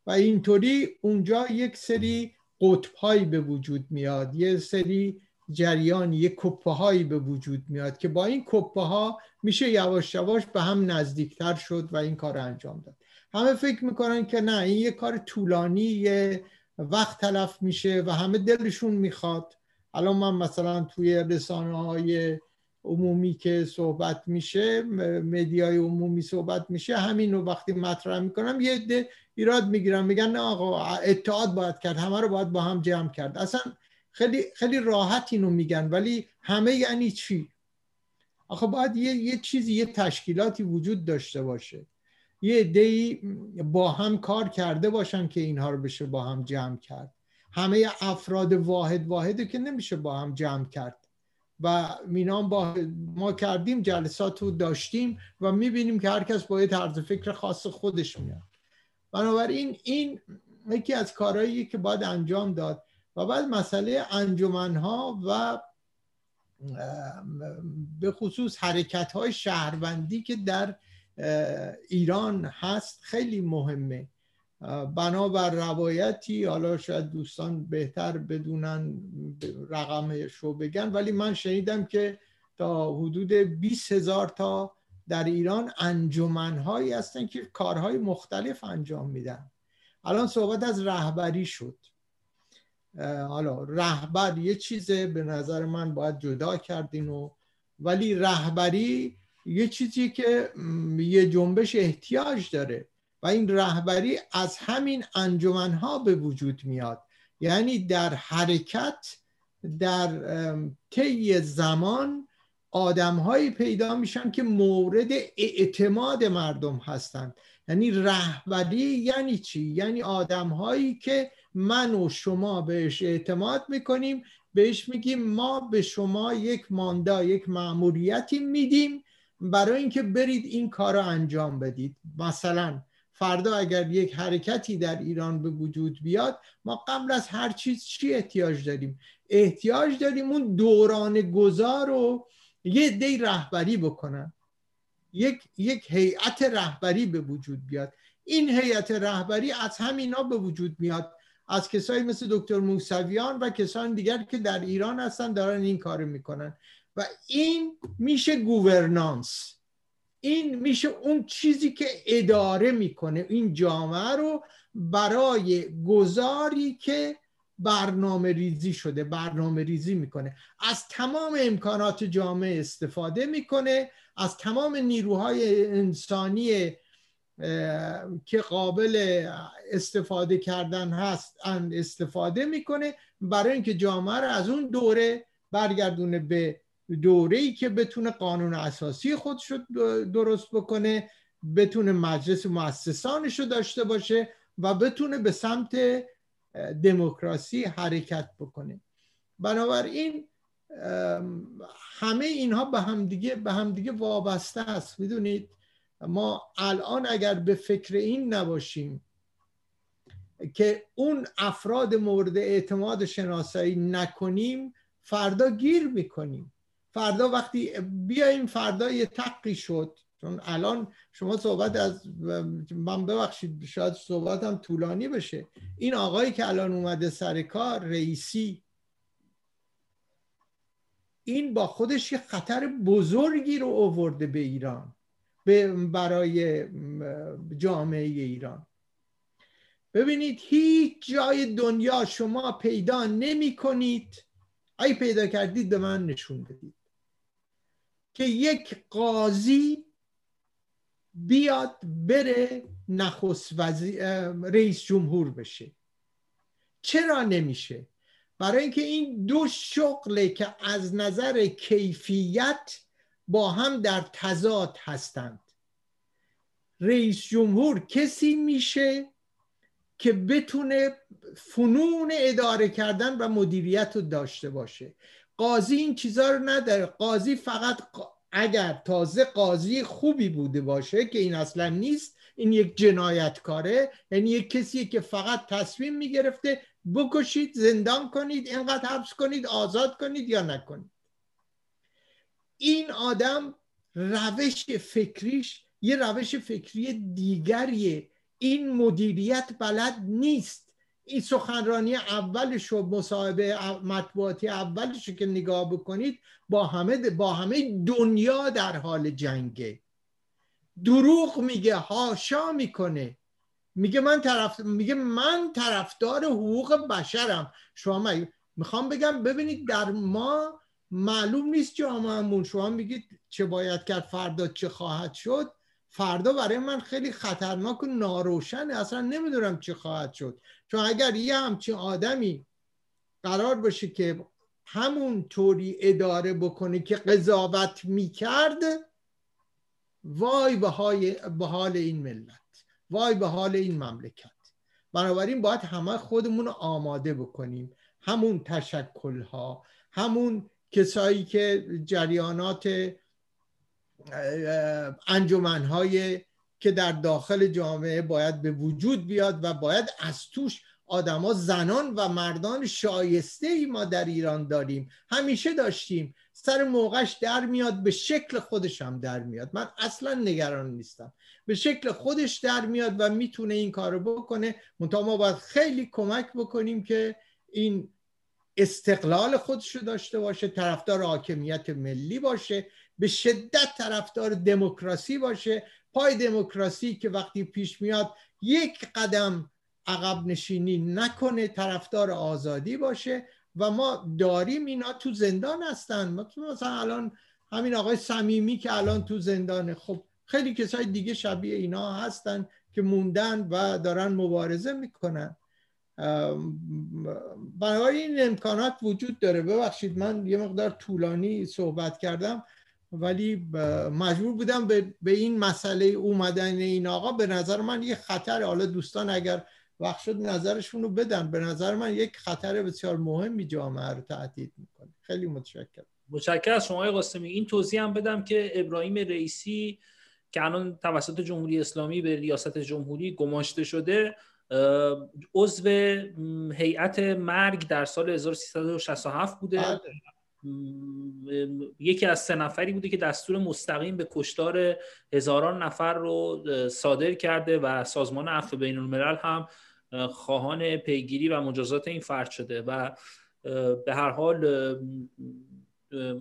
و اینطوری اونجا یک سری قطب به وجود میاد یه سری جریان یه کپه هایی به وجود میاد که با این کپه ها میشه یواش یواش به هم نزدیکتر شد و این کار انجام داد. همه فکر می‌کنن که نه این یه کار طولانی یه وقت تلف میشه و همه دلشون می‌خواد. الان من مثلا توی رسانه های عمومی که صحبت میشه مدیای عمومی صحبت میشه همین رو وقتی مطرح می‌کنم یه عده ایراد می‌گیرم میگن نه آقا اتحاد باید کرد همه رو باید با هم جمع کرد. اصلا خیلی خیلی راحت اینو میگن ولی همه یعنی چی؟ آخه باید یه, یه چیزی یه تشکیلاتی وجود داشته باشه. یه عده با هم کار کرده باشن که اینها رو بشه با هم جمع کرد. همه افراد واحد واحده که نمیشه با هم جمع کرد. و مینام با ما کردیم جلسات رو داشتیم و می‌بینیم که هر کس با یه طرز فکر خاص خودش میاد. بنابراین این یکی از کارهایی که باید انجام داد و بعد مسئله انجمنها و به خصوص حرکت های شهروندی که در ایران هست خیلی مهمه. بنابر روایتی حالا شاید دوستان بهتر بدونن رقمش رو بگن ولی من شنیدم که تا حدود 20 هزار تا در ایران انجمنهایی هستن که کارهای مختلف انجام میدن. الان صحبت از رهبری شد. حالا رهبر یه چیزه به نظر من باید جدا کردین و ولی رهبری یه چیزی که یه جنبش احتیاج داره. و این رهبری از همین انجمنها به وجود میاد. یعنی در حرکت در طی زمان آدمهایی پیدا میشن که مورد اعتماد مردم هستند. یعنی رهبری یعنی چی؟ یعنی آدمهایی که من و شما بهش اعتماد می‌کنیم بهش میگیم ما به شما یک ماندا یک معمولیتی میدیم برای اینکه برید این کار رو انجام بدید. مثلا فردا اگر یک حرکتی در ایران به وجود بیاد ما قبل از هر چیز چی احتیاج داریم؟ احتیاج داریم اون دوران گذار رو یه دی رهبری بکنن. یک یک هیئت رهبری به وجود بیاد. این هیئت رهبری از همینا به وجود میاد. از کسایی مثل دکتر موسویان و کسان دیگر که در ایران هستن دارن این کارو می‌کنن. و این میشه گوورنانس. این میشه اون چیزی که اداره می‌کنه. این جامعه رو برای گذاری که برنامه ریزی شده برنامه ریزی می‌کنه. از تمام امکانات جامعه استفاده می‌کنه. از تمام نیروهای انسانی که قابل استفاده کردن هست استفاده می‌کنه. برای اینکه جامعه رو از اون دوره برگردونه به دوره ای که بتونه قانون اساسی خودش رو درست بکنه بتونه مجلس مؤسسانش رو داشته باشه و بتونه به سمت دموکراسی حرکت بکنه. بنابراین همه اینها به همدیگه به همدیگه وابسته است. می‌دونید ما الان اگر به فکر این نباشیم که اون افراد مورد اعتماد شناسایی نکنیم فردا گیر می‌کنیم. فردا وقتی بیایم فردا یه تقی شد. چون الان شما صحبت از من ببخشید شاید صحبتم طولانی بشه. این آقایی که الان اومده سر کار رئیسی. این با خودش یه خطر بزرگی رو اوورده به ایران برای جامعه ایران. ببینید هیچ جای دنیا شما پیدا نمی کنید. ای پیدا کردید به من نشون بدید. که یک قاضی بیاد بره نخست رئیس جمهور بشه. چرا نمیشه؟ برای اینکه این دو شغله که از نظر کیفیت با هم در تضاد هستند. رئیس جمهور کسی میشه که بتونه فنون اداره کردن و مدیریت رو داشته باشه. قاضی این چیزها رو نداره. قاضی فقط اگر تازه قاضی خوبی بوده باشه که این اصلا نیست این یک جنایتکاره یعنی یک کسی که فقط تصمیم می‌گرفته بکشید زندان کنید اینقدر حبس کنید آزاد کنید یا نکنید. این آدم روش فکریش یه روش فکری دیگریه. این مدیریت بلد نیست. این سخنرانی اولش و مصاحبه مطبوعاتی اولش که نگاه بکنید با همه با همه دنیا در حال جنگه. دروغ میگه هاشا می‌کنه. میگه من طرف میگه من طرفدار حقوق بشرم. شما می‌خوام بگم ببینید در ما معلوم نیست جامعهمون. شما میگید چه باید کرد فردا چه خواهد شد. فردا برای من خیلی خطرناک و ناروشنه. اصلا نمی‌دونم چی خواهد شد. چون اگر یه همچین آدمی قرار باشه که همون طوری اداره بکنه که قضاوت می‌کرد وای به حال این ملت. وای به حال این مملکت. بنابراین باید همه خودمون رو آماده بکنیم. همون تشکل ها همون کسایی که جریانات انجمنهای که در داخل جامعه باید به وجود بیاد و باید از توش آدما زنان و مردان شایسته ای ما در ایران داریم. همیشه داشتیم. سر موقعش در میاد به شکل خودش هم در میاد. من اصلا نگران نیستم. به شکل خودش در میاد و می‌تونه این کارو بکنه. منتها ما باید خیلی کمک بکنیم که این استقلال خودش رو داشته باشه طرفدار حاکمیت ملی باشه. به شدت طرفدار دموکراسی باشه. پای دموکراسی که وقتی پیش میاد یک قدم عقب نشینی نکنه طرفدار آزادی باشه و ما داریم اینا تو زندان هستن. مثلا الان همین آقای صمیمی که الان تو زندانه. خب خیلی کسای دیگه شبیه اینا هستن که موندن و دارن مبارزه می‌کنن. برای این امکانات وجود داره. ببخشید من یه مقدار طولانی صحبت کردم. ولی مجبور بودم به, به این مسئله اومدن این آقا. به نظر من یه خطر. حالا دوستان اگر وقت شد نظرشون رو بدن. به نظر من یک خطر بسیار مهمی جامعه رو تهدید می‌کنه. خیلی متشکرم. متشکرم از شما آقای قاسمی. این توضیح هم بدم که ابراهیم رئیسی که الان توسط جمهوری اسلامی به ریاست جمهوری گماشته شده عضو هیئت مرگ در سال 1367 بوده. بله. یکی از سه نفری بوده که دستور مستقیم به کشتار هزاران نفر رو صادر کرده و سازمان عفو بین الملل هم خواهان پیگیری و مجازات این فرد شده و به هر حال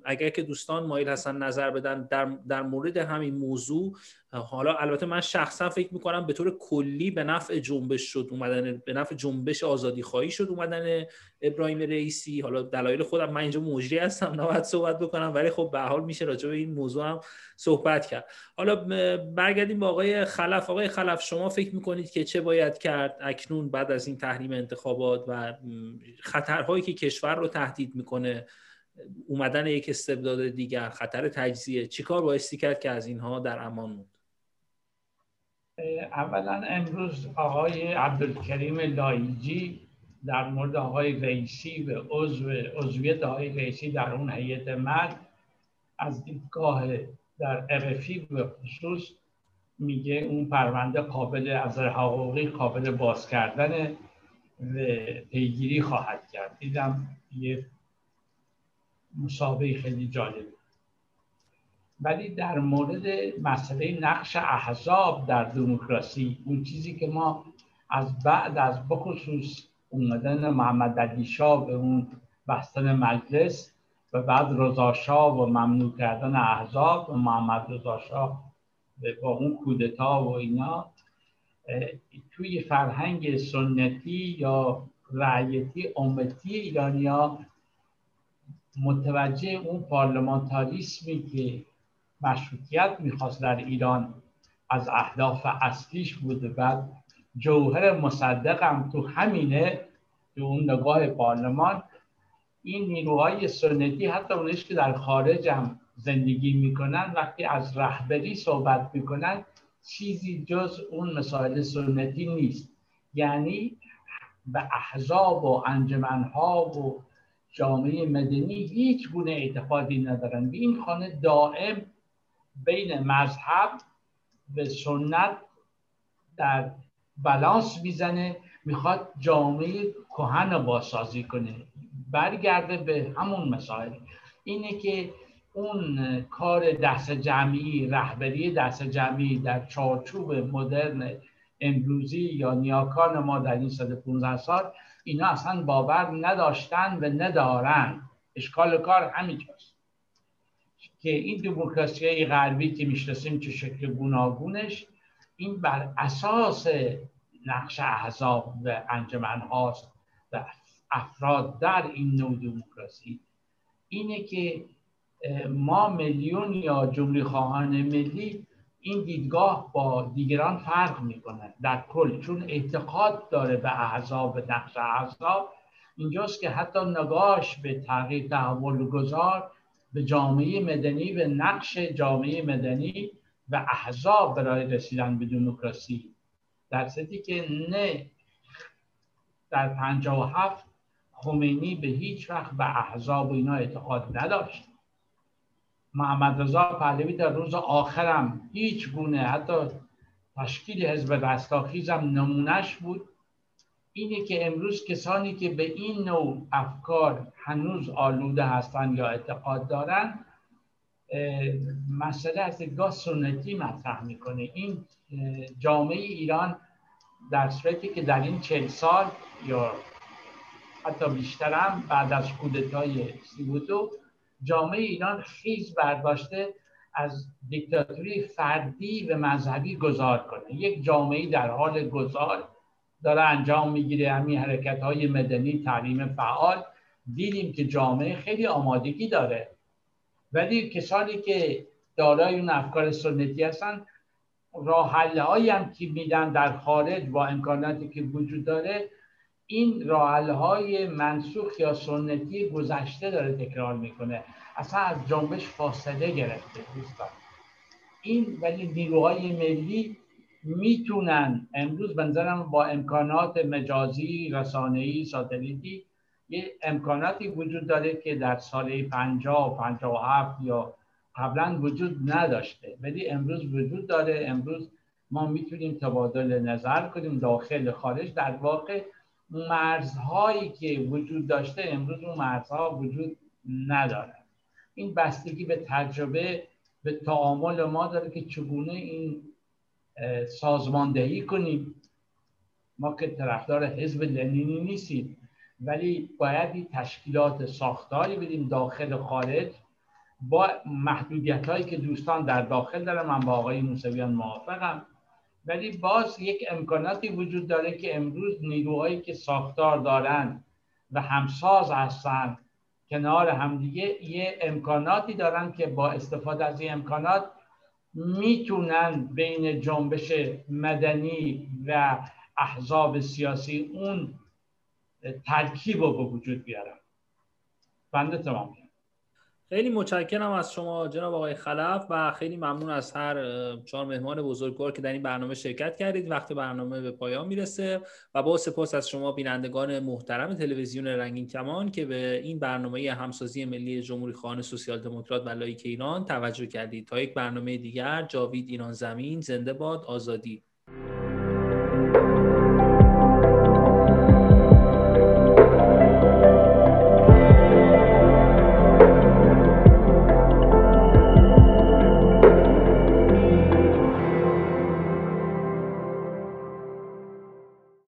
اگر که دوستان مایل هستن نظر بدن در, در مورد همین موضوع حالا البته من شخصا فکر می‌کنم به طور کلی به نفع جنبش شد اومدن به نفع جنبش آزادی خواهی شد اومدن ابراهیم رئیسی. حالا دلایل خودم من اینجا مجری هستم نباید صحبت بکنم ولی خب به حال میشه راجع به این موضوع هم صحبت کرد. حالا برگردیم به آقای خلف. آقای خلف شما فکر می‌کنید که چه باید کرد اکنون بعد از این تحریم انتخابات و خطرهایی که کشور رو تهدید می‌کنه؟ اومدن یک استبداد دیگر خطر تجزیه چیکار بایستی کرد که از اینها در امان موند؟ اولا امروز آقای عبدالکریم لایجی در مورد آقای رئیسی و عضو عضویت آقای رئیسی در اون هیئت مد از دیدگاه در ارفی به خصوص میگه اون پرونده قابل از حقوقی قابل باز کردن و پیگیری خواهد کرد. دیدم یه مسابقه خیلی جالب ولی در مورد مسئله نقش احزاب در دموکراسی اون چیزی که ما از بعد از بخصوص اومدن محمد علی شاه به اون بستن مجلس و بعد رضا و ممنوع کردن احزاب و محمد رضا با اون کودتا و اینا توی فرهنگ سنتی یا رعیتی امتی ایرانیا متوجه اون پارلمانتاریسمی که مشروطیت می‌خواست در ایران از اهداف اصلیش بود بعد جوهر مصدقم تو همینه تو اون نگاه پارلمان این نیروهای سنتی حتی اونش که در خارج هم زندگی می‌کنن وقتی از رهبری صحبت می‌کنن چیزی جز اون مسائل سنتی نیست. یعنی به احزاب و انجمنها و جامعه مدنی هیچ گونه اعتقادی ندارن. و این خانه دائم بین مذهب و سنت در بلانس می‌زنه می‌خواد جامعه کهن باسازی کنه. برگرده به همون مسائل. اینه که اون کار دست جمعی رهبری دست جمعی در چارچوب مدرن امروزی یا نیاکان ما در این 115 سال اینا اصلا باور نداشتن و ندارن. اشکال کار همینجاست که این دموکراسی غربی که می‌شناسیم چه شکل گوناگونش این بر اساس نقش احزاب و انجمن هاست و افراد در این نوع دموکراسی. اینه که ما میلیون یا جمهوری خواهان ملی این دیدگاه با دیگران فرق می‌کنه در کل چون اعتقاد داره به احزاب به نقش احزاب. اینجاست که حتی نگاش به تغییر تحول گذار به جامعه مدنی به نقش جامعه مدنی و احزاب برای رسیدن به دموکراسی. در صدی که نه در و هفت خمینی به هیچ وقت به احزاب و اینا اعتقاد نداشت. محمد رضا پهلوی در روز آخرم هیچ گونه حتی تشکیل حزب رستاخیز هم نمونش بود. اینه که امروز کسانی که به این نوع افکار هنوز آلوده هستند یا اعتقاد دارن مسئله از دیدگاه سنتی مطرح می‌کنه. این جامعه ایران در صورتی که در این چل سال یا حتی بیشترم بعد از کودتای سی جامعه ایران خیز برداشته از دیکتاتوری فردی و مذهبی گذار کنه. یک جامعه در حال گذار داره انجام می‌گیره. همین حرکت های مدنی تعلیم فعال. دیدیم که جامعه خیلی آمادگی داره. ولی کسانی که دارای اون افکار سنتی هستن راه هایی هم که میدن در خارج با امکاناتی که وجود داره این راه های منسوخ یا سنتی گذشته داره تکرار می‌کنه. اصلا از جنبش فاصله گرفته دوستان. این ولی نیروهای ملی می‌تونن. امروز بنظرم با امکانات مجازی رسانه‌ای ساتلیتی یه امکاناتی وجود داره که در سال 50 و 57 یا قبلا وجود نداشته. ولی امروز وجود داره. امروز ما می‌تونیم تبادل نظر کنیم داخل خارج. در واقع مرزهایی که وجود داشته امروز اون مرزها وجود نداره. این بستگی به تجربه به تعامل ما داره که چگونه این سازماندهی کنیم. ما که طرفدار حزب لنینی نیستیم ولی باید تشکیلات ساختاری بدیم داخل خارج. با محدودیت هایی که دوستان در داخل دارن من با آقای موسویان موافقم. ولی باز یک امکاناتی وجود داره که امروز نیروهایی که ساختار دارن و همساز هستن کنار همدیگه یه امکاناتی دارن که با استفاده از این امکانات می‌تونن بین جنبش مدنی و احزاب سیاسی اون ترکیب رو به وجود بیارن. بنده تمام خیلی متشکرم از شما جناب آقای خلف و خیلی ممنون از هر چهار مهمان بزرگوار که در این برنامه شرکت کردید. وقت برنامه به پایان می‌رسه و با سپاس از شما بینندگان محترم تلویزیون رنگین کمان که به این برنامه همسازی ملی جمهوری خانه سوسیال دموکرات و لایک ایران توجه کردید. تا یک برنامه دیگر جاوید ایران زمین زنده باد آزادی.